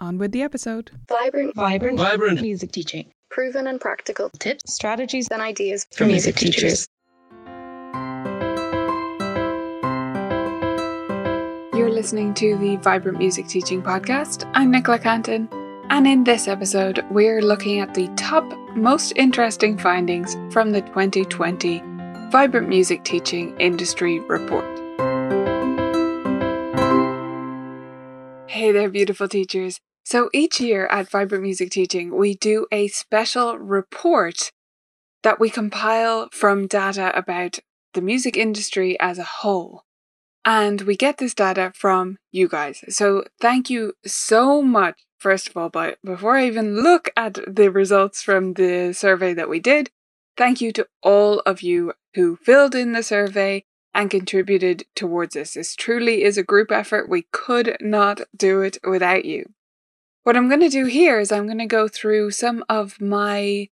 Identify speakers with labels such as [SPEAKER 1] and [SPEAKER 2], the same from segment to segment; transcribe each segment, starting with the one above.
[SPEAKER 1] On with the episode.
[SPEAKER 2] Vibrant,
[SPEAKER 3] Vibrant,
[SPEAKER 4] Vibrant.
[SPEAKER 3] music teaching.
[SPEAKER 2] proven and practical
[SPEAKER 3] Tips, strategies
[SPEAKER 2] and ideas
[SPEAKER 3] for music teachers.
[SPEAKER 1] You're listening to the Vibrant Music Teaching Podcast. I'm Nicola Cantan, and in this episode, we're looking at the top most interesting findings from the 2020 Vibrant Music Teaching Industry Report. Hey there, beautiful teachers. So each year at Vibrant Music Teaching, we do a special report that we compile from data about the music industry as a whole. And we get this data from you guys. So thank you so much, first of all, but before I even look at the results from the survey that we did, thank you to all of you who filled in the survey and contributed towards this. This truly is a group effort. We could not do it without you. What I'm going to do here is I'm going to go through some of my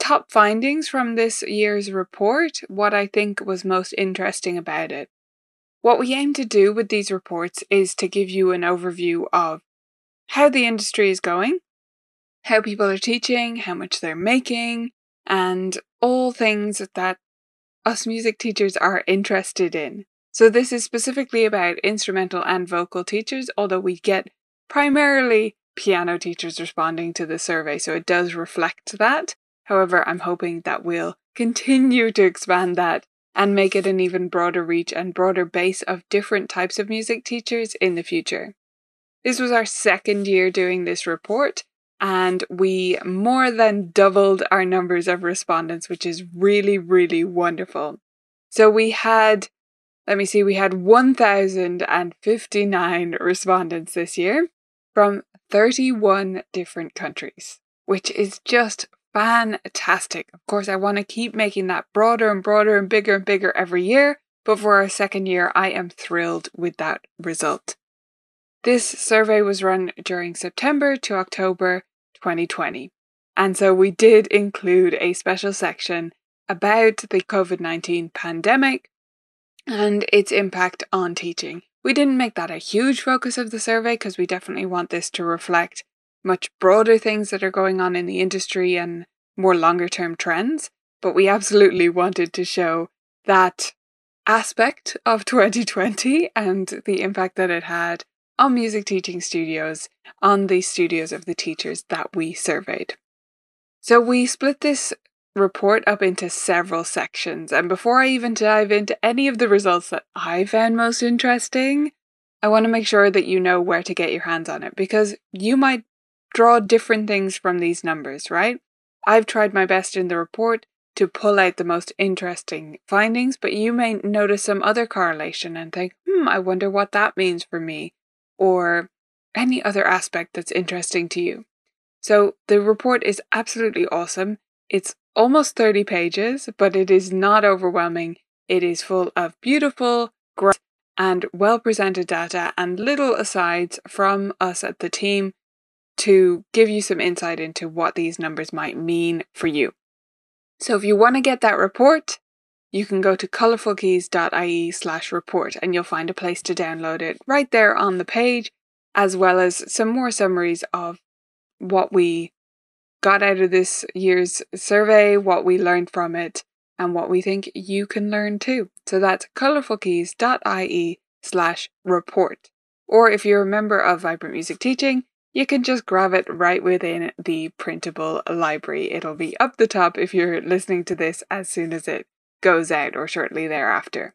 [SPEAKER 1] top findings from this year's report, what I think was most interesting about it. What we aim to do with these reports is to give you an overview of how the industry is going, how people are teaching, how much they're making, and all things that us music teachers are interested in. So, this is specifically about instrumental and vocal teachers, although we get primarily piano teachers responding to the survey, so it does reflect that. However, I'm hoping that we'll continue to expand that and make it an even broader reach and broader base of different types of music teachers in the future. This was our second year doing this report, and we more than doubled our numbers of respondents, which is really, really wonderful. So we had, let me see, we had 1,059 respondents this year from 31 different countries, which is just fantastic. Of course, I want to keep making that broader and broader and bigger and bigger every year, but for our second year, I am thrilled with that result. This survey was run during September to October 2020, and so we did include a special section about the COVID 19 pandemic and its impact on teaching. We didn't make that a huge focus of the survey because we definitely want this to reflect much broader things that are going on in the industry and more longer term trends. But we absolutely wanted to show that aspect of 2020 and the impact that it had on music teaching studios, on the studios of the teachers that we surveyed. So we split this report up into several sections. And before I even dive into any of the results that I found most interesting, I want to make sure that you know where to get your hands on it because you might draw different things from these numbers, right? I've tried my best in the report to pull out the most interesting findings, but you may notice some other correlation and think, hmm, I wonder what that means for me, or any other aspect that's interesting to you. So the report is absolutely awesome. It's almost 30 pages, but it is not overwhelming. It is full of beautiful, great, and well presented data and little asides from us at the team to give you some insight into what these numbers might mean for you. So if you want to get that report, you can go to colourfulkeys.ie slash report and you'll find a place to download it right there on the page, as well as some more summaries of what we got out of this year's survey, what we learned from it, and what we think you can learn too. So that's colourfulkeys.ie slash report. Or if you're a member of Vibrant Music Teaching, you can just grab it right within the printable library. It'll be up the top if you're listening to this as soon as it goes out or shortly thereafter.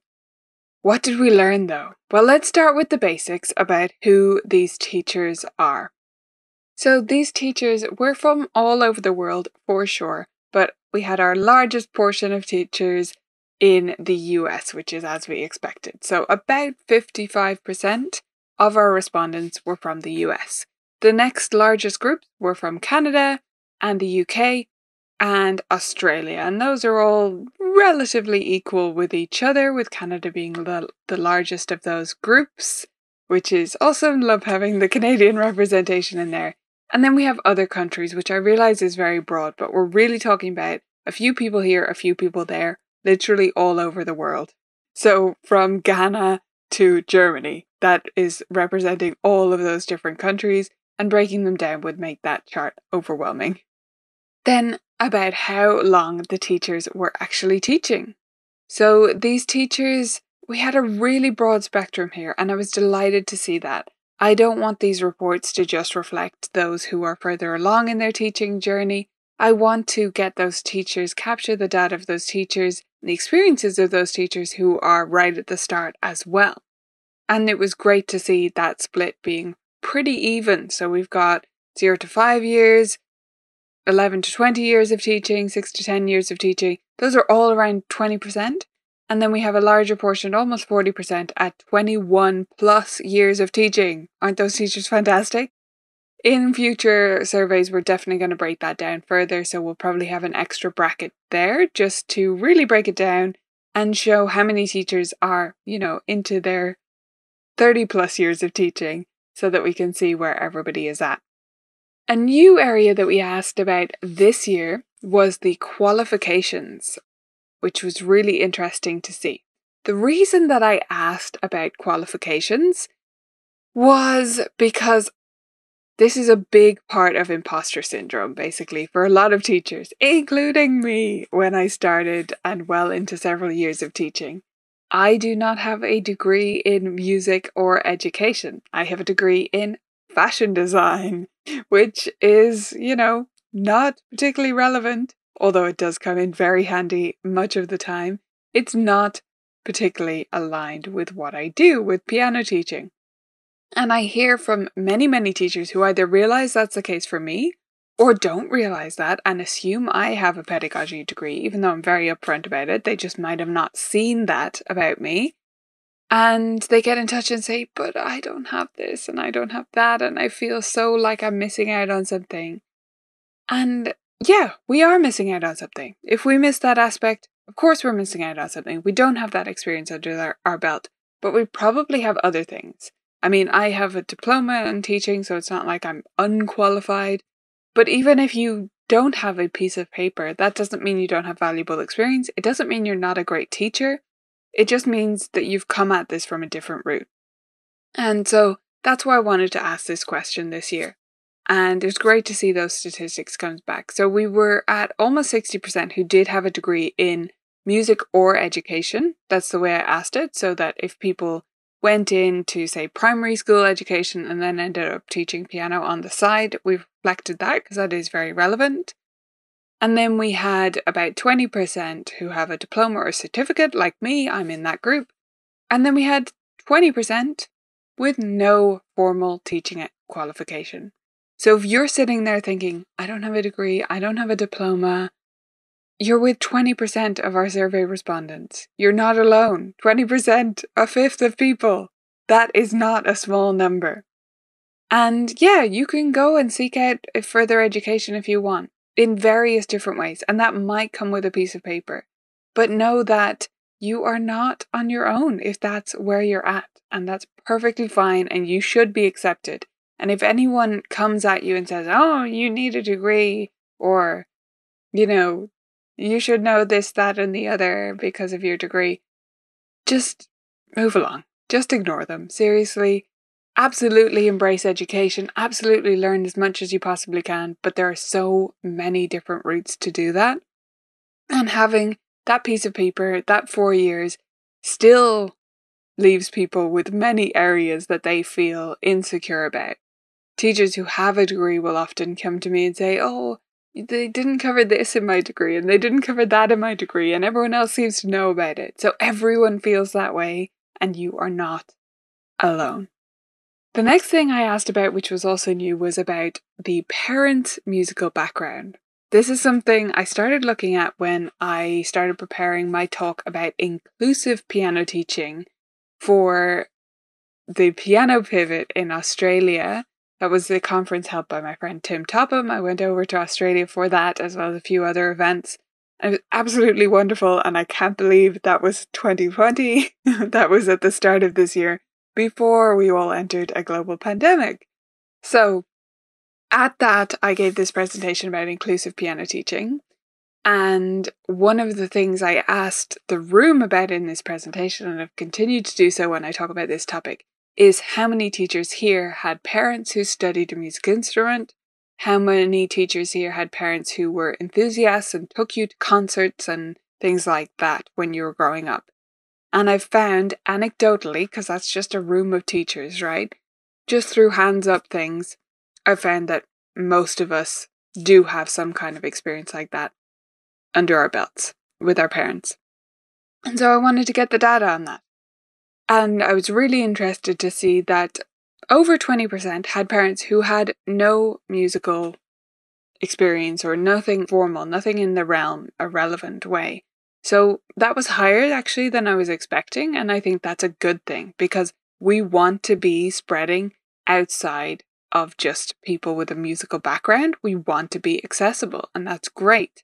[SPEAKER 1] What did we learn though? Well, let's start with the basics about who these teachers are. So, these teachers were from all over the world for sure, but we had our largest portion of teachers in the US, which is as we expected. So, about 55% of our respondents were from the US. The next largest groups were from Canada and the UK and Australia, and those are all relatively equal with each other, with Canada being the, the largest of those groups, which is awesome. Love having the Canadian representation in there. And then we have other countries, which I realize is very broad, but we're really talking about a few people here, a few people there, literally all over the world. So from Ghana to Germany, that is representing all of those different countries and breaking them down would make that chart overwhelming. Then, about how long the teachers were actually teaching. So, these teachers, we had a really broad spectrum here, and I was delighted to see that. I don't want these reports to just reflect those who are further along in their teaching journey. I want to get those teachers, capture the data of those teachers, the experiences of those teachers who are right at the start as well. And it was great to see that split being pretty even. So we've got zero to five years, 11 to 20 years of teaching, six to 10 years of teaching. Those are all around 20%. And then we have a larger portion, almost 40%, at 21 plus years of teaching. Aren't those teachers fantastic? In future surveys, we're definitely going to break that down further. So we'll probably have an extra bracket there just to really break it down and show how many teachers are, you know, into their 30 plus years of teaching so that we can see where everybody is at. A new area that we asked about this year was the qualifications, which was really interesting to see. The reason that I asked about qualifications was because this is a big part of imposter syndrome, basically, for a lot of teachers, including me when I started and well into several years of teaching. I do not have a degree in music or education. I have a degree in fashion design, which is, you know, not particularly relevant, although it does come in very handy much of the time. It's not particularly aligned with what I do with piano teaching. And I hear from many, many teachers who either realize that's the case for me or don't realize that and assume I have a pedagogy degree, even though I'm very upfront about it. They just might have not seen that about me. And they get in touch and say, But I don't have this and I don't have that, and I feel so like I'm missing out on something. And yeah, we are missing out on something. If we miss that aspect, of course we're missing out on something. We don't have that experience under our, our belt, but we probably have other things. I mean, I have a diploma in teaching, so it's not like I'm unqualified. But even if you don't have a piece of paper, that doesn't mean you don't have valuable experience. It doesn't mean you're not a great teacher. It just means that you've come at this from a different route. And so that's why I wanted to ask this question this year. And it's great to see those statistics come back. So we were at almost 60% who did have a degree in music or education. That's the way I asked it, so that if people went into, say, primary school education and then ended up teaching piano on the side. We've reflected that because that is very relevant. And then we had about 20% who have a diploma or certificate, like me, I'm in that group. And then we had 20% with no formal teaching qualification. So if you're sitting there thinking, I don't have a degree, I don't have a diploma, you're with 20% of our survey respondents. You're not alone. 20%, a fifth of people. That is not a small number. And yeah, you can go and seek out further education if you want in various different ways, and that might come with a piece of paper. But know that you are not on your own if that's where you're at, and that's perfectly fine, and you should be accepted. And if anyone comes at you and says, Oh, you need a degree, or, you know, you should know this, that, and the other because of your degree. Just move along. Just ignore them. Seriously. Absolutely embrace education. Absolutely learn as much as you possibly can. But there are so many different routes to do that. And having that piece of paper, that four years, still leaves people with many areas that they feel insecure about. Teachers who have a degree will often come to me and say, Oh, they didn't cover this in my degree and they didn't cover that in my degree, and everyone else seems to know about it. So everyone feels that way, and you are not alone. The next thing I asked about, which was also new, was about the parent musical background. This is something I started looking at when I started preparing my talk about inclusive piano teaching for the piano pivot in Australia. That was the conference held by my friend Tim Topham. I went over to Australia for that as well as a few other events. It was absolutely wonderful, and I can't believe that was 2020. that was at the start of this year before we all entered a global pandemic. So, at that, I gave this presentation about inclusive piano teaching. And one of the things I asked the room about in this presentation, and I've continued to do so when I talk about this topic, is how many teachers here had parents who studied a music instrument? How many teachers here had parents who were enthusiasts and took you to concerts and things like that when you were growing up? And I've found anecdotally, because that's just a room of teachers, right? Just through hands up things, I've found that most of us do have some kind of experience like that under our belts with our parents. And so I wanted to get the data on that. And I was really interested to see that over 20% had parents who had no musical experience or nothing formal, nothing in the realm, a relevant way. So that was higher actually than I was expecting. And I think that's a good thing because we want to be spreading outside of just people with a musical background. We want to be accessible, and that's great.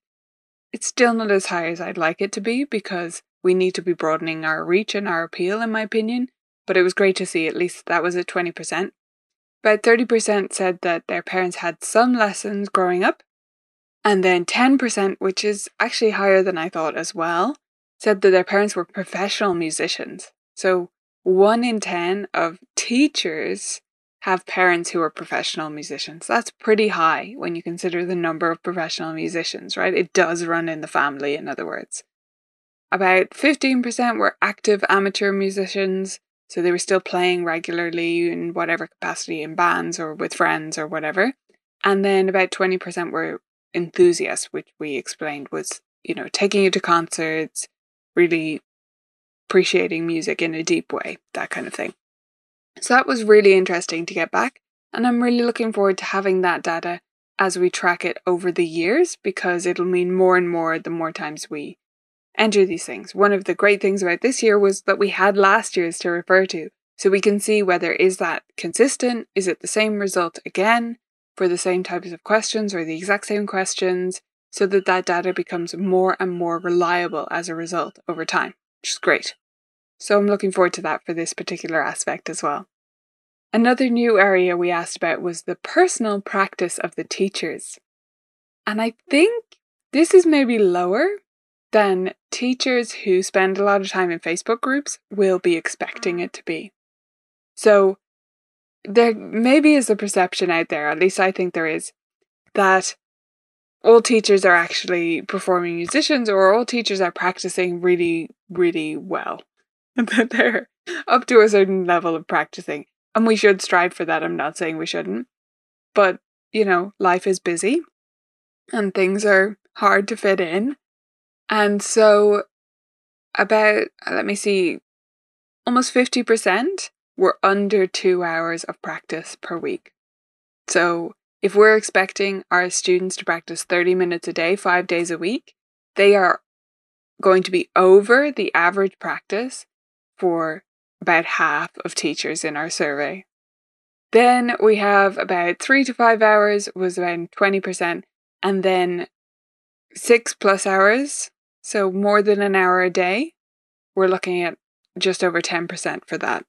[SPEAKER 1] It's still not as high as I'd like it to be because we need to be broadening our reach and our appeal, in my opinion. But it was great to see at least that was at 20%. About 30% said that their parents had some lessons growing up, and then 10%, which is actually higher than I thought as well, said that their parents were professional musicians. So one in 10 of teachers have parents who are professional musicians. That's pretty high when you consider the number of professional musicians, right? It does run in the family, in other words. About 15% were active amateur musicians, so they were still playing regularly in whatever capacity in bands or with friends or whatever. And then about 20% were enthusiasts, which we explained was, you know, taking you to concerts, really appreciating music in a deep way, that kind of thing. So that was really interesting to get back. And I'm really looking forward to having that data as we track it over the years because it'll mean more and more the more times we enter these things. One of the great things about this year was that we had last year's to refer to. So we can see whether is that consistent, is it the same result again, for the same types of questions or the exact same questions so that that data becomes more and more reliable as a result over time, which is great. So I'm looking forward to that for this particular aspect as well. Another new area we asked about was the personal practice of the teachers. And I think this is maybe lower than teachers who spend a lot of time in Facebook groups will be expecting it to be. So there maybe is a perception out there, at least I think there is, that all teachers are actually performing musicians or all teachers are practicing really, really well. that they're up to a certain level of practicing. And we should strive for that. I'm not saying we shouldn't. But, you know, life is busy and things are hard to fit in. And so, about, uh, let me see, almost 50% were under two hours of practice per week. So, if we're expecting our students to practice 30 minutes a day, five days a week, they are going to be over the average practice for about half of teachers in our survey. Then we have about three to five hours was around 20%, and then six plus hours, so more than an hour a day, we're looking at just over 10% for that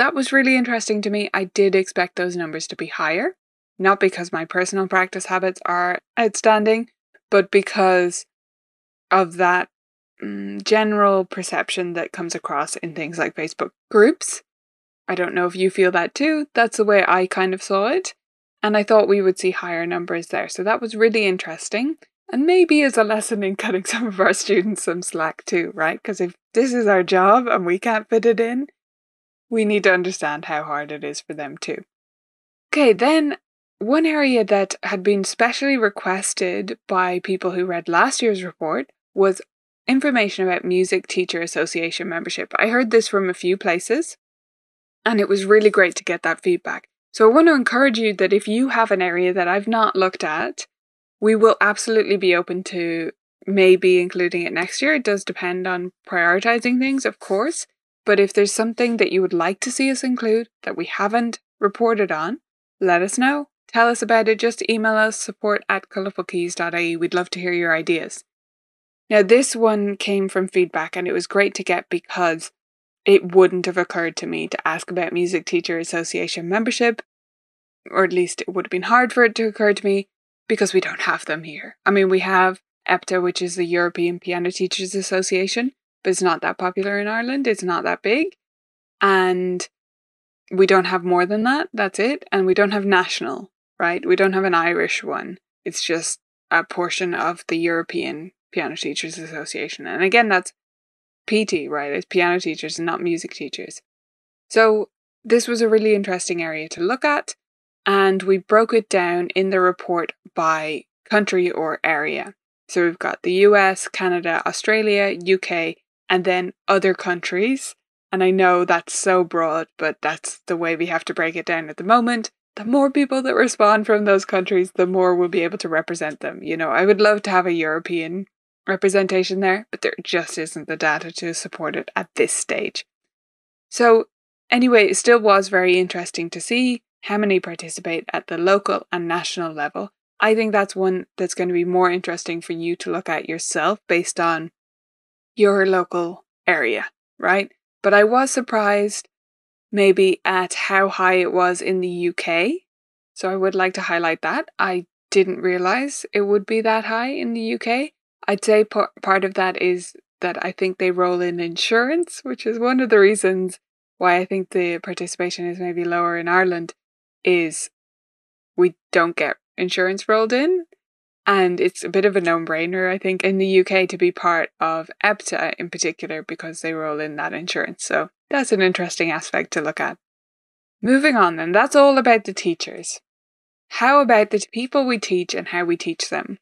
[SPEAKER 1] that was really interesting to me. I did expect those numbers to be higher, not because my personal practice habits are outstanding, but because of that mm, general perception that comes across in things like Facebook groups. I don't know if you feel that too. That's the way I kind of saw it. And I thought we would see higher numbers there. So that was really interesting. And maybe as a lesson in cutting some of our students some slack too, right? Because if this is our job and we can't fit it in, we need to understand how hard it is for them too. Okay, then one area that had been specially requested by people who read last year's report was information about Music Teacher Association membership. I heard this from a few places, and it was really great to get that feedback. So I want to encourage you that if you have an area that I've not looked at, we will absolutely be open to maybe including it next year. It does depend on prioritizing things, of course. But if there's something that you would like to see us include that we haven't reported on, let us know. Tell us about it. Just email us support at colourfulkeys.ie. We'd love to hear your ideas. Now, this one came from feedback, and it was great to get because it wouldn't have occurred to me to ask about Music Teacher Association membership, or at least it would have been hard for it to occur to me because we don't have them here. I mean, we have EPTA, which is the European Piano Teachers Association, but it's not that popular in Ireland. It's not that big. And we don't have more than that. That's it. And we don't have national, right? We don't have an Irish one. It's just a portion of the European Piano Teachers Association. And again, that's PT, right? It's piano teachers and not music teachers. So this was a really interesting area to look at. And we broke it down in the report by country or area. So we've got the US, Canada, Australia, UK, and then other countries. And I know that's so broad, but that's the way we have to break it down at the moment. The more people that respond from those countries, the more we'll be able to represent them. You know, I would love to have a European representation there, but there just isn't the data to support it at this stage. So, anyway, it still was very interesting to see how many participate at the local and national level. I think that's one that's going to be more interesting for you to look at yourself based on your local area, right? But I was surprised maybe at how high it was in the UK. So I would like to highlight that. I didn't realize it would be that high in the UK. I'd say part of that is that I think they roll in insurance, which is one of the reasons why I think the participation is maybe lower in Ireland is we don't get insurance rolled in and it's a bit of a no brainer, I think, in the UK to be part of EPTA in particular because they roll in that insurance. So that's an interesting aspect to look at. Moving on, then, that's all about the teachers. How about the people we teach and how we teach them?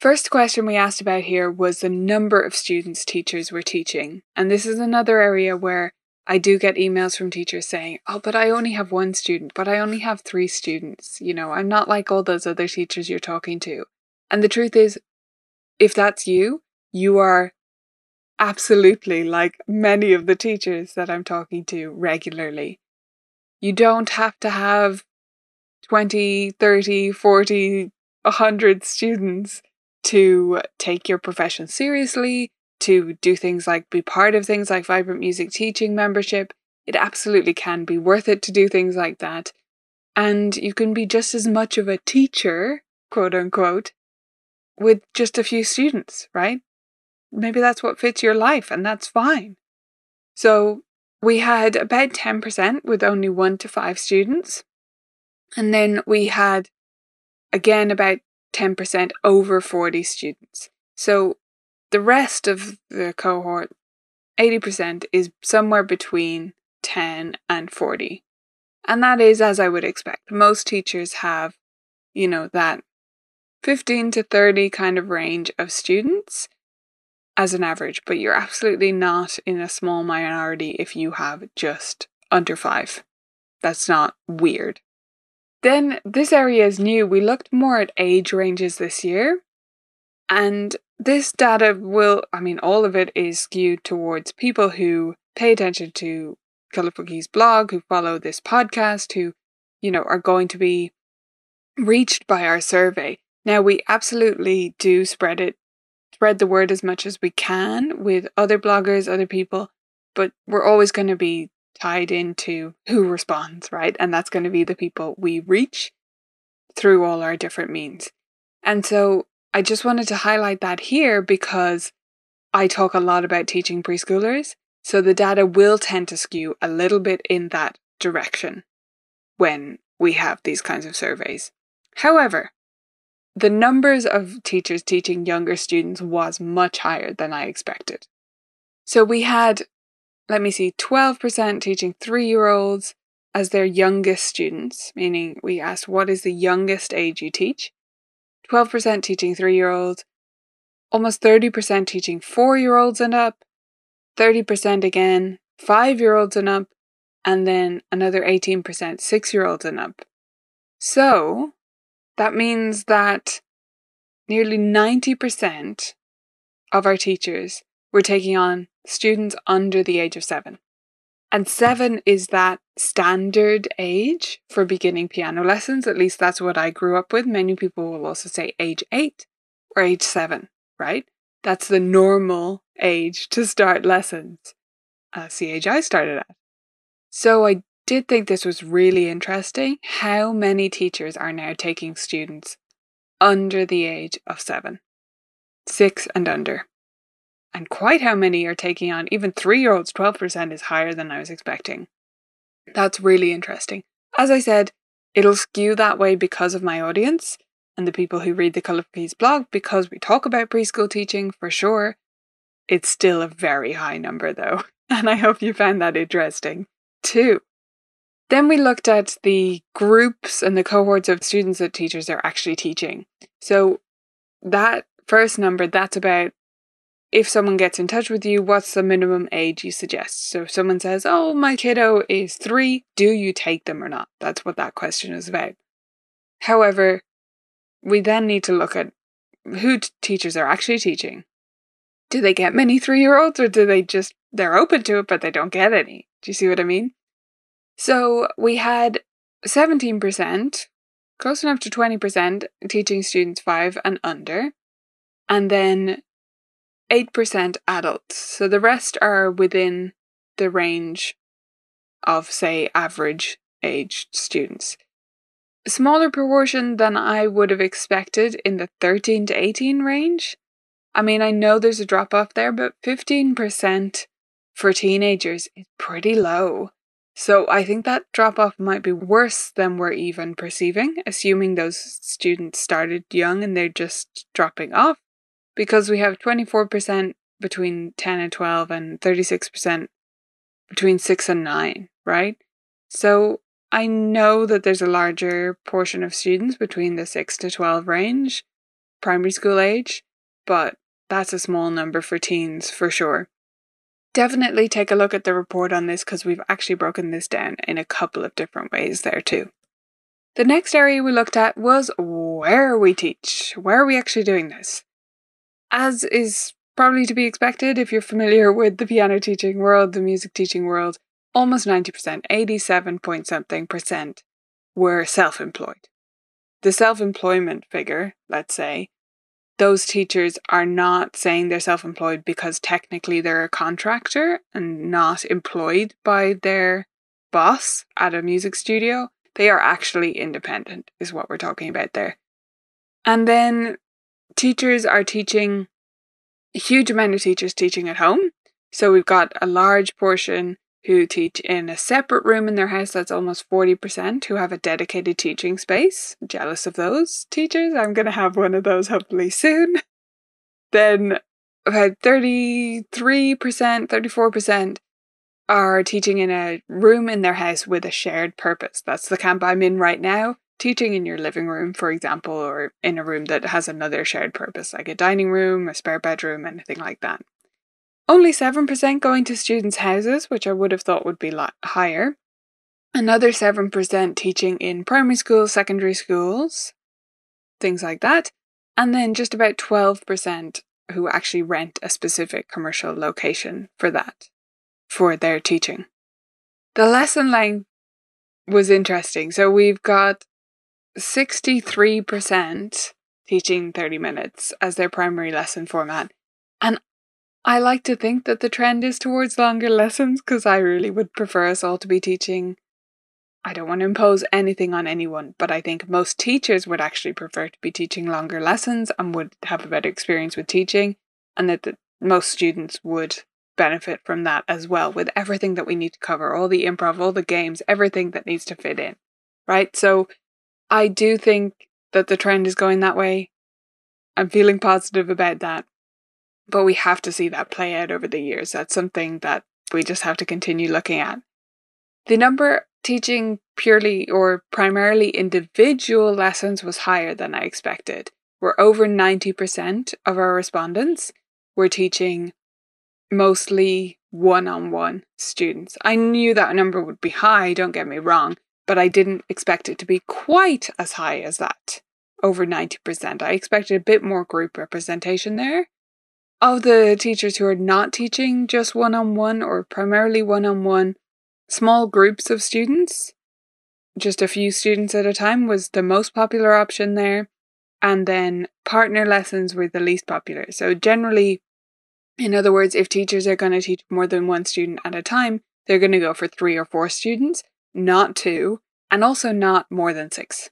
[SPEAKER 1] First question we asked about here was the number of students teachers were teaching. And this is another area where I do get emails from teachers saying, Oh, but I only have one student, but I only have three students. You know, I'm not like all those other teachers you're talking to. And the truth is, if that's you, you are absolutely like many of the teachers that I'm talking to regularly. You don't have to have 20, 30, 40, 100 students to take your profession seriously, to do things like be part of things like Vibrant Music Teaching membership. It absolutely can be worth it to do things like that. And you can be just as much of a teacher, quote unquote, with just a few students, right? Maybe that's what fits your life, and that's fine. So we had about 10% with only one to five students. And then we had again about 10% over 40 students. So the rest of the cohort, 80%, is somewhere between 10 and 40. And that is as I would expect. Most teachers have, you know, that 15 to 30 kind of range of students as an average, but you're absolutely not in a small minority if you have just under five. That's not weird. Then this area is new. We looked more at age ranges this year. And this data will, I mean, all of it is skewed towards people who pay attention to Colourful Keys blog, who follow this podcast, who, you know, are going to be reached by our survey. Now, we absolutely do spread it, spread the word as much as we can with other bloggers, other people, but we're always going to be tied into who responds, right? And that's going to be the people we reach through all our different means. And so I just wanted to highlight that here because I talk a lot about teaching preschoolers. So the data will tend to skew a little bit in that direction when we have these kinds of surveys. However, the numbers of teachers teaching younger students was much higher than I expected. So we had, let me see, 12% teaching three year olds, as their youngest students, meaning we asked what is the youngest age you teach? 12% teaching three year olds, almost 30% teaching four year olds and up, 30% again, five year olds and up, and then another 18% six year olds and up. So that means that nearly 90% of our teachers were taking on students under the age of seven. And seven is that standard age for beginning piano lessons. At least that's what I grew up with. Many people will also say age eight or age seven, right? That's the normal age to start lessons. Uh, age I started at. So I did think this was really interesting how many teachers are now taking students under the age of seven, six and under. And quite how many are taking on even three year olds, 12% is higher than I was expecting. That's really interesting. As I said, it'll skew that way because of my audience and the people who read the Colourful Keys blog because we talk about preschool teaching for sure. It's still a very high number though, and I hope you found that interesting too. Then we looked at the groups and the cohorts of students that teachers are actually teaching. So that first number, that's about if someone gets in touch with you, what's the minimum age you suggest? So if someone says, Oh, my kiddo is three, do you take them or not? That's what that question is about. However, we then need to look at who t- teachers are actually teaching. Do they get many three year olds or do they just, they're open to it, but they don't get any? Do you see what I mean? So we had 17%, close enough to 20%, teaching students five and under. And then 8% adults. So the rest are within the range of, say, average aged students. A smaller proportion than I would have expected in the 13 to 18 range. I mean, I know there's a drop off there, but 15% for teenagers is pretty low. So I think that drop off might be worse than we're even perceiving, assuming those students started young and they're just dropping off because we have 24% between 10 and 12 and 36% between 6 and 9, right? So I know that there's a larger portion of students between the 6 to 12 range, primary school age, but that's a small number for teens for sure. Definitely take a look at the report on this because we've actually broken this down in a couple of different ways there too. The next area we looked at was where we teach. Where are we actually doing this? As is probably to be expected if you're familiar with the piano teaching world, the music teaching world, almost 90%, 87 point something percent were self employed. The self employment figure, let's say, those teachers are not saying they're self employed because technically they're a contractor and not employed by their boss at a music studio. They are actually independent, is what we're talking about there. And then teachers are teaching a huge amount of teachers teaching at home. So we've got a large portion who teach in a separate room in their house. That's almost 40% who have a dedicated teaching space. Jealous of those teachers. I'm going to have one of those hopefully soon. Then about 33%, 34% are teaching in a room in their house with a shared purpose. That's the camp I'm in right now teaching in your living room, for example, or in a room that has another shared purpose, like a dining room, a spare bedroom, anything like that. Only 7% going to students' houses, which I would have thought would be lot higher. Another 7% teaching in primary schools, secondary schools, things like that. And then just about 12% who actually rent a specific commercial location for that, for their teaching. The lesson length was interesting. So we've got 63% teaching 30 minutes as their primary lesson format. And I like to think that the trend is towards longer lessons because I really would prefer us all to be teaching. I don't want to impose anything on anyone, but I think most teachers would actually prefer to be teaching longer lessons and would have a better experience with teaching, and that the, most students would benefit from that as well, with everything that we need to cover all the improv, all the games, everything that needs to fit in. Right? So I do think that the trend is going that way. I'm feeling positive about that. But we have to see that play out over the years. That's something that we just have to continue looking at. The number teaching purely or primarily individual lessons was higher than I expected. We're over 90% of our respondents were teaching mostly one on one students. I knew that number would be high, don't get me wrong, but I didn't expect it to be quite as high as that over 90%. I expected a bit more group representation there. Of the teachers who are not teaching just one on one or primarily one on one, small groups of students, just a few students at a time, was the most popular option there. And then partner lessons were the least popular. So, generally, in other words, if teachers are going to teach more than one student at a time, they're going to go for three or four students, not two, and also not more than six.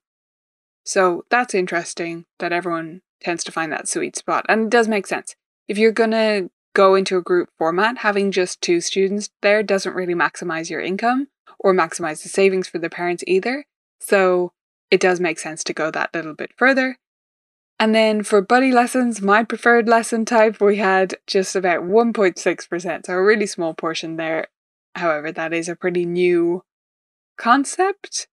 [SPEAKER 1] So that's interesting that everyone tends to find that sweet spot. And it does make sense. If you're going to go into a group format, having just two students there doesn't really maximize your income or maximize the savings for the parents either. So it does make sense to go that little bit further. And then for buddy lessons, my preferred lesson type, we had just about 1.6%, so a really small portion there. However, that is a pretty new concept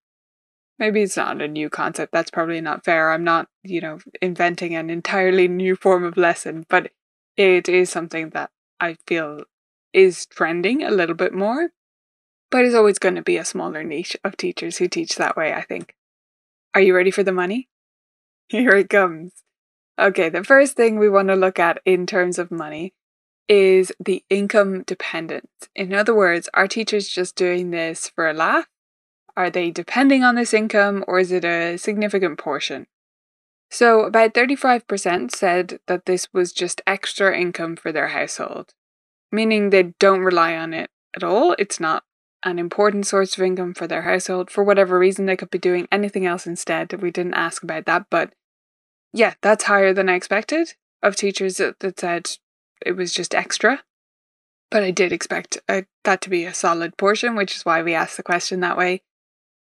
[SPEAKER 1] maybe it's not a new concept. That's probably not fair. I'm not, you know, inventing an entirely new form of lesson, but it is something that I feel is trending a little bit more. But it's always going to be a smaller niche of teachers who teach that way, I think. Are you ready for the money? Here it comes. Okay, the first thing we want to look at in terms of money is the income dependence. In other words, are teachers just doing this for a laugh are they depending on this income or is it a significant portion? So, about 35% said that this was just extra income for their household, meaning they don't rely on it at all. It's not an important source of income for their household. For whatever reason, they could be doing anything else instead. We didn't ask about that, but yeah, that's higher than I expected of teachers that, that said it was just extra. But I did expect uh, that to be a solid portion, which is why we asked the question that way.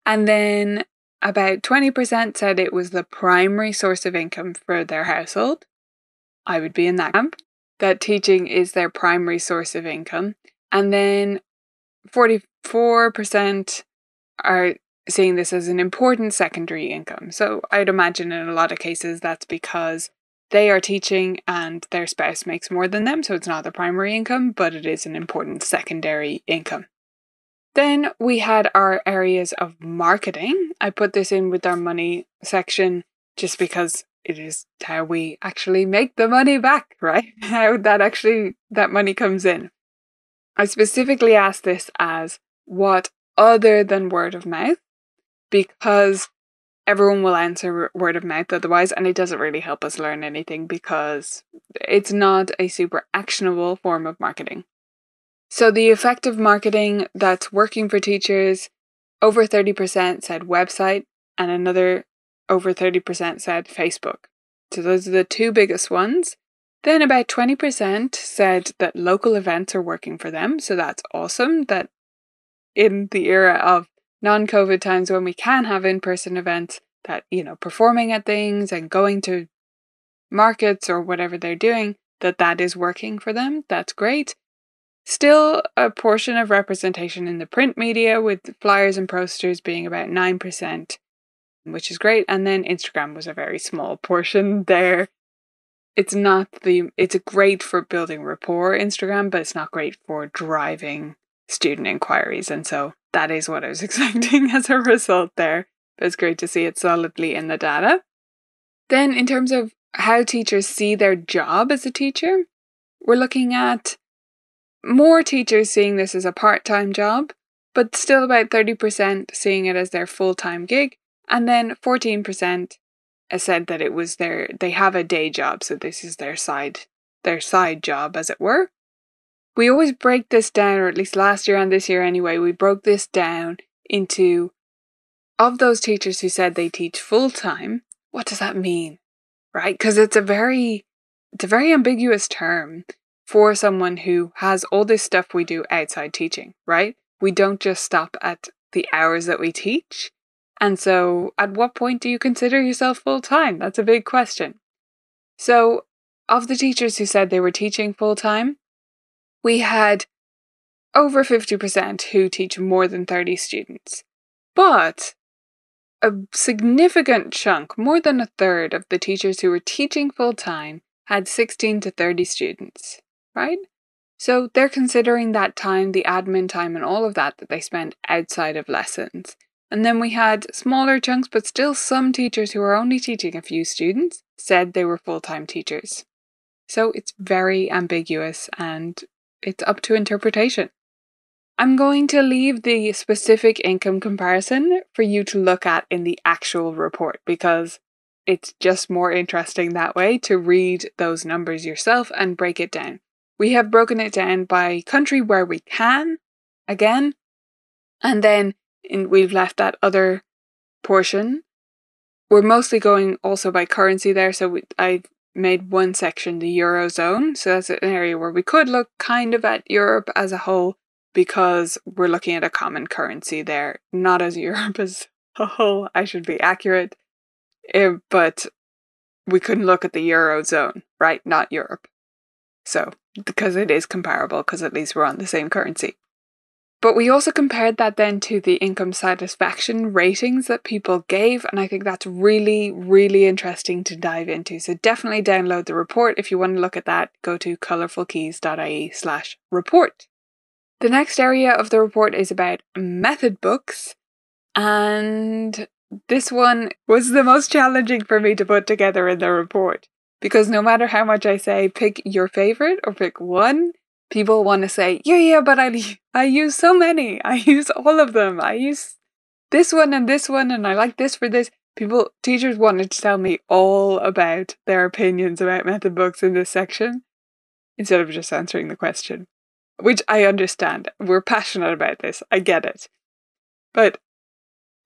[SPEAKER 1] And then about 20% said it was the primary source of income for their household. I would be in that camp, that teaching is their primary source of income. And then 44% are seeing this as an important secondary income. So I'd imagine in a lot of cases that's because they are teaching and their spouse makes more than them. So it's not their primary income, but it is an important secondary income. Then we had our areas of marketing. I put this in with our money section just because it is how we actually make the money back, right? How that actually that money comes in. I specifically asked this as what other than word of mouth because everyone will answer word of mouth otherwise and it doesn't really help us learn anything because it's not a super actionable form of marketing. So, the effective marketing that's working for teachers, over 30% said website, and another over 30% said Facebook. So, those are the two biggest ones. Then, about 20% said that local events are working for them. So, that's awesome that in the era of non COVID times when we can have in person events, that, you know, performing at things and going to markets or whatever they're doing, that that is working for them. That's great. Still, a portion of representation in the print media, with flyers and posters being about 9%, which is great. And then Instagram was a very small portion there. It's not the, it's great for building rapport, Instagram, but it's not great for driving student inquiries. And so that is what I was expecting as a result there. But it's great to see it solidly in the data. Then, in terms of how teachers see their job as a teacher, we're looking at more teachers seeing this as a part time job, but still about 30% seeing it as their full time gig, and then 14% said that it was their they have a day job, so this is their side their side job as it were. We always break this down, or at least last year and this year anyway, we broke this down into of those teachers who said they teach full time, what does that mean? Right? Because it's a very it's a very ambiguous term for someone who has all this stuff we do outside teaching, right? We don't just stop at the hours that we teach. And so, at what point do you consider yourself full time? That's a big question. So, of the teachers who said they were teaching full time, we had over 50% who teach more than 30 students. But a significant chunk, more than a third of the teachers who were teaching full time had 16 to 30 students, right? So they're considering that time, the admin time, and all of that that they spend outside of lessons. And then we had smaller chunks, but still some teachers who are only teaching a few students said they were full time teachers. So it's very ambiguous and it's up to interpretation. I'm going to leave the specific income comparison for you to look at in the actual report because it's just more interesting that way to read those numbers yourself and break it down. We have broken it down by country where we can, again, and then in, we've left that other portion. We're mostly going also by currency there, so we, I've made one section the Eurozone, so that's an area where we could look kind of at Europe as a whole because we're looking at a common currency there, not as Europe as a whole, I should be accurate. Eh, but we couldn't look at the Eurozone, right? Not Europe. So, because it is comparable, because at least we're on the same currency. But we also compared that then to the income satisfaction ratings that people gave, and I think that's really, really interesting to dive into. So definitely download the report if you want to look at that. Go to colourfulkeys.ie slash report. The next area of the report is about method books, and this one was the most challenging for me to put together in the report because no matter how much I say pick your favorite or pick one, people want to say, "Yeah, yeah, but I I use so many. I use all of them. I use this one and this one and I like this for this." People teachers wanted to tell me all about their opinions about method books in this section instead of just answering the question, which I understand. We're passionate about this. I get it. But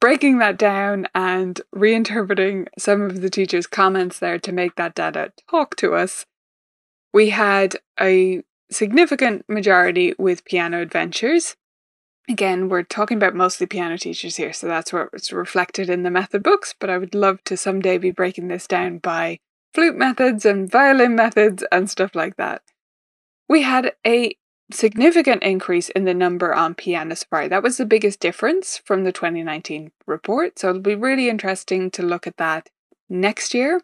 [SPEAKER 1] breaking that down and reinterpreting some of the teacher's comments there to make that data talk to us, we had a significant majority with piano adventures. Again, we're talking about mostly piano teachers here, so that's what's reflected in the method books, but I would love to someday be breaking this down by flute methods and violin methods and stuff like that. We had a significant increase in the number on Piano Safari. That was the biggest difference from the 2019 report. So it'll be really interesting to look at that next year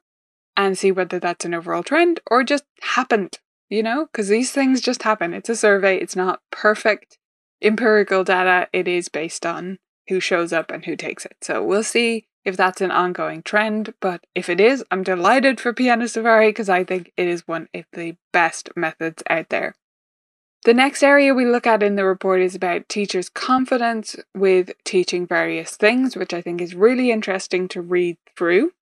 [SPEAKER 1] and see whether that's an overall trend or just happened, you know, because these things just happen. It's a survey, it's not perfect empirical data, it is based on who shows up and who takes it. So we'll see if that's an ongoing trend, but if it is, I'm delighted for Piano Safari because I think it is one of the best methods out there. The next area we look at in the report is about teachers' confidence with teaching various things, which I think is really interesting to read through.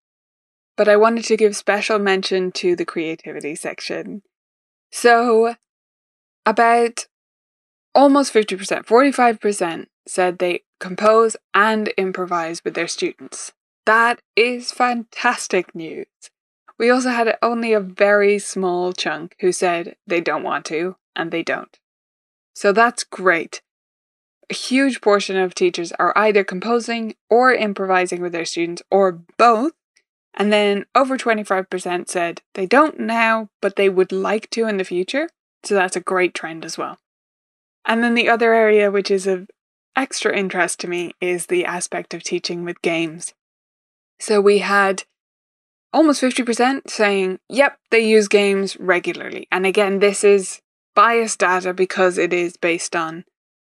[SPEAKER 1] But I wanted to give special mention to the creativity section. So, about almost 50%, 45% said they compose and improvise with their students. That is fantastic news. We also had only a very small chunk who said they don't want to and they don't. So that's great. A huge portion of teachers are either composing or improvising with their students or both. And then over 25% said they don't now, but they would like to in the future. So that's a great trend as well. And then the other area, which is of extra interest to me, is the aspect of teaching with games. So we had almost 50% saying, yep, they use games regularly. And again, this is biased data because it is based on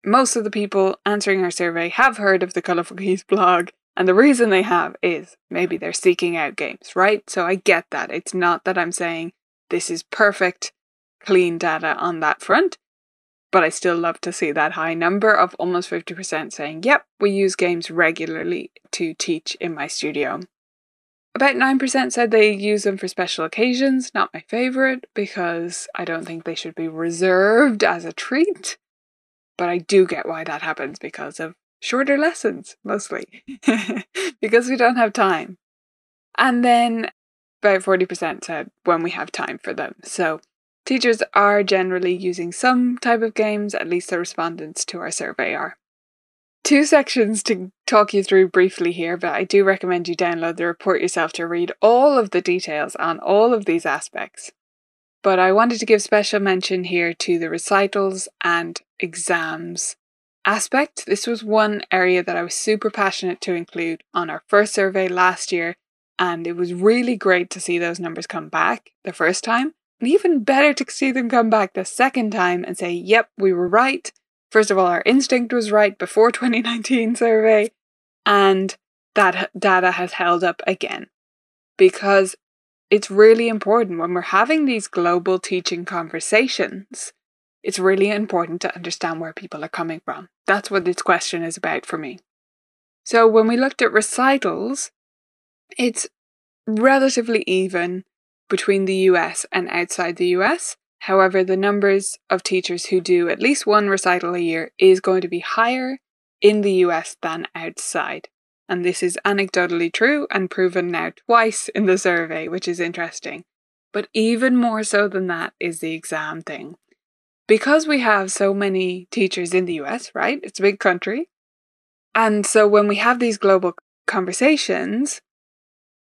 [SPEAKER 1] most of the people answering our survey have heard of the Colourful Keys blog, and the reason they have is maybe they're seeking out games, right? So I get that. It's not that I'm saying this is perfect, clean data on that front, but I still love to see that high number of almost 50% saying, yep, we use games regularly to teach in my studio. About 9% said they use them for special occasions, not my favourite, because I don't think they should be reserved as a treat. But I do get why that happens because of shorter lessons, mostly, because we don't have time. And then about 40% said when we have time for them. So teachers are generally using some type of games, at least the respondents to our survey are two sections to talk you through briefly here, but I do recommend you download the report yourself to read all of the details on all of these aspects. But I wanted to give special mention here to the recitals and exams aspect. This was one area that I was super passionate to include on our first survey last year, and it was really great to see those numbers come back the first time, and even better to see them come back the second time and say, yep, we were right. First of all, our instinct was right before 2019 survey, and that data has held up again. Because it's really important when we're having these global teaching conversations it's really important to understand where people are coming from. That's what this question is about for me. So, when we looked at recitals, it's relatively even between the US and outside the US. However, the numbers of teachers who do at least one recital a year is going to be higher in the US than outside. And this is anecdotally true and proven now twice in the survey, which is interesting. But even more so than that is the exam thing because we have so many teachers in the US, right? It's a big country. And so when we have these global conversations,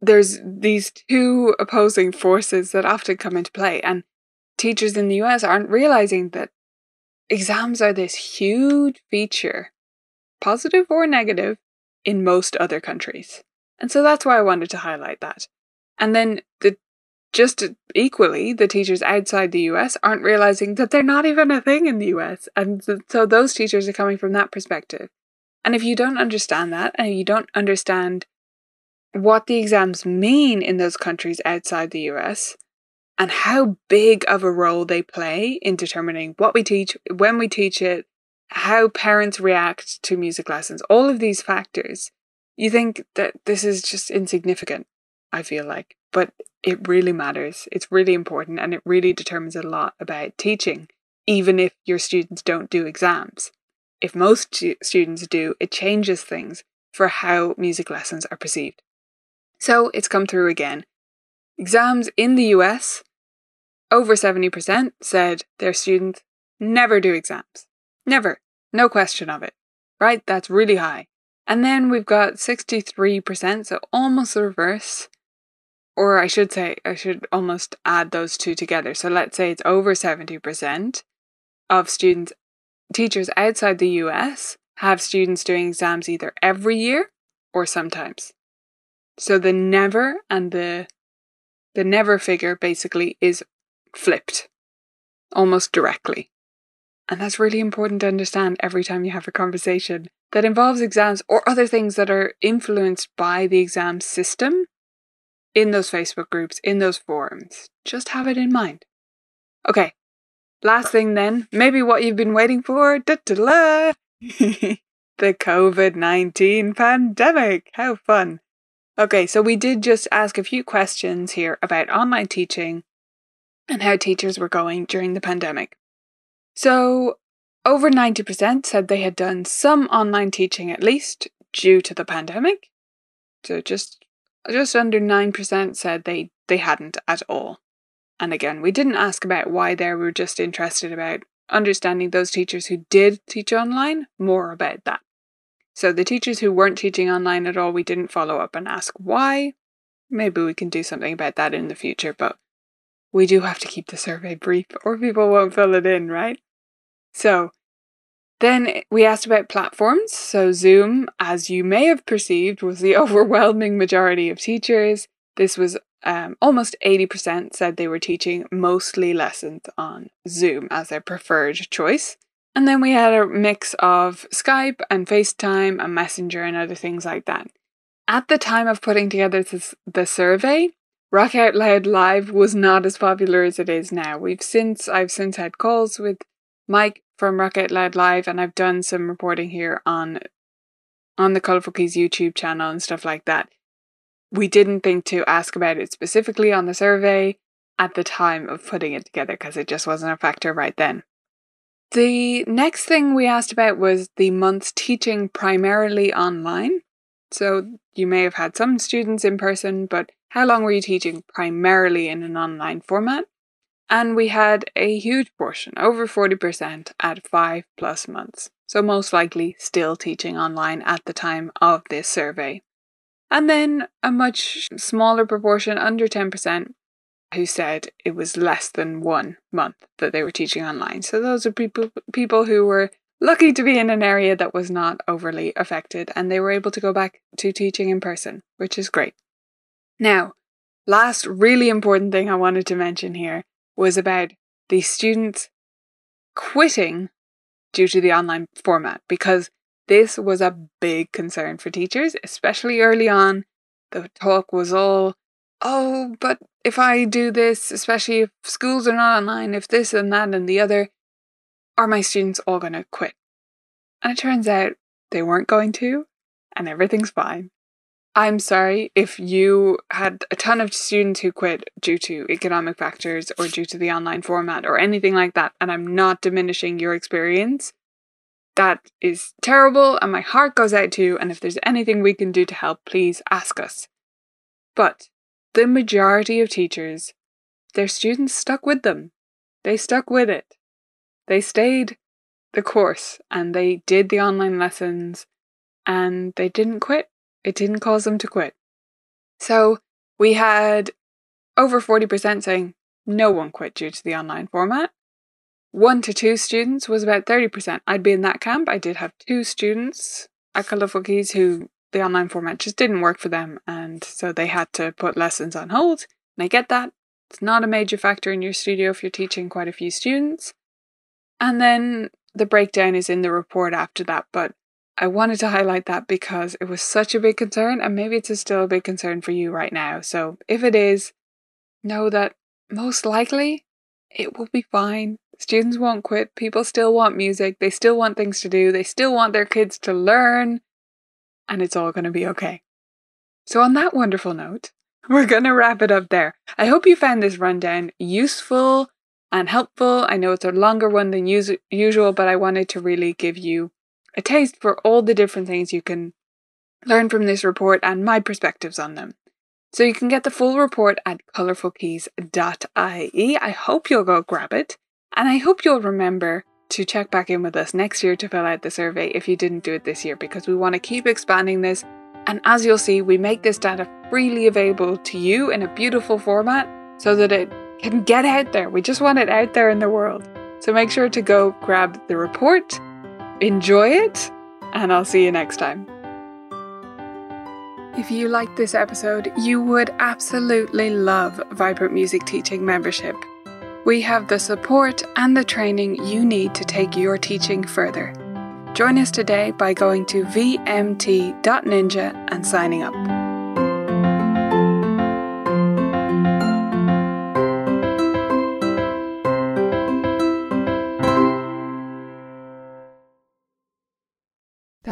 [SPEAKER 1] there's these two opposing forces that often come into play. And teachers in the US aren't realizing that exams are this huge feature, positive or negative, in most other countries. And so that's why I wanted to highlight that. And then the just equally, the teachers outside the US aren't realizing that they're not even a thing in the US. And so those teachers are coming from that perspective. And if you don't understand that, and you don't understand what the exams mean in those countries outside the US, and how big of a role they play in determining what we teach, when we teach it, how parents react to music lessons, all of these factors, you think that this is just insignificant, I feel like. But it really matters. It's really important and it really determines a lot about teaching, even if your students don't do exams. If most students do, it changes things for how music lessons are perceived. So it's come through again. Exams in the US, over 70% said their students never do exams. Never. No question of it. Right? That's really high. And then we've got 63%, so almost the reverse, or I should say, I should almost add those two together. So let's say it's over 70% of students, teachers outside the US have students doing exams either every year or sometimes. So the never and the the never figure basically is flipped almost directly. And that's really important to understand every time you have a conversation that involves exams or other things that are influenced by the exam system in those Facebook groups, in those forums. Just have it in mind. Okay, last thing then, maybe what you've been waiting for. the COVID 19 pandemic. How fun. Okay, so we did just ask a few questions here about online teaching and how teachers were going during the pandemic. So, over 90% said they had done some online teaching at least due to the pandemic. So, just just under 9% said they, they hadn't at all. And again, we didn't ask about why there, we were just interested about understanding those teachers who did teach online, more about that. So the teachers who weren't teaching online at all, we didn't follow up and ask why. Maybe we can do something about that in the future, but we do have to keep the survey brief or people won't fill it in, right? So then we asked about platforms. So, Zoom, as you may have perceived, was the overwhelming majority of teachers. This was um, almost 80% said they were teaching mostly lessons on Zoom as their preferred choice. And then we had a mix of Skype and FaceTime and Messenger and other things like that. At the time of putting together this, the survey, Rock Out Loud Live was not as popular as it is now. We've since I've since had calls with Mike from Rock Out Loud Live, and I've done some reporting here on on the Colourful Keys YouTube channel and stuff like that. We didn't think to ask about it specifically on the survey at the time of putting it together because it just wasn't a factor right then. The next thing we asked about was the month's teaching primarily online. So you may have had some students in person, but how long were you teaching primarily in an online format? And we had a huge portion, over 40%, at five plus months. So, most likely still teaching online at the time of this survey. And then a much smaller proportion, under 10%, who said it was less than one month that they were teaching online. So, those are people, people who were lucky to be in an area that was not overly affected and they were able to go back to teaching in person, which is great. Now, last really important thing I wanted to mention here was about the students quitting due to the online format because this was a big concern for teachers, especially early on. The talk was all, oh, but if I do this, especially if schools are not online, if this and that and the other, are my students all going to quit? And it turns out they weren't going to, and everything's fine. I'm sorry if you had a ton of students who quit due to economic factors or due to the online format or anything like that, and I'm not diminishing your experience. That is terrible, and my heart goes out to you. And if there's anything we can do to help, please ask us. But the majority of teachers, their students stuck with them. They stuck with it. They stayed the course and they did the online lessons and they didn't quit. It didn't cause them to quit. So we had over 40% saying no one quit due to the online format. One to two students was about 30%. I'd be in that camp. I did have two students at Keys who the online format just didn't work for them, and so they had to put lessons on hold. And I get that. It's not a major factor in your studio if you're teaching quite a few students. And then the breakdown is in the report after that, but I wanted to highlight that because it was such a big concern, and maybe it's still a big concern for you right now. So if it is, know that most likely it will be fine. Students won't quit. People still want music. They still want things to do. They still want their kids to learn. And it's all going to be okay. So, on that wonderful note, we're going to wrap it up there. I hope you found this rundown useful and helpful. I know it's a longer one than us- usual, but I wanted to really give you a taste for all the different things you can learn from this report and my perspectives on them. So you can get the full report at colourfulkeys.ie. I hope you'll go grab it, and I hope you'll remember to check back in with us next year to fill out the survey if you didn't do it this year because we want to keep expanding this. And as you'll see, we make this data freely available to you in a beautiful format so that it can get out there. We just want it out there in the world. So make sure to go grab the report, enjoy it, and I'll see you next time. If you liked this episode, you would absolutely love Vibrant Music Teaching membership. We have the support and the training you need to take your teaching further. Join us today by going to vmt.ninja and signing up.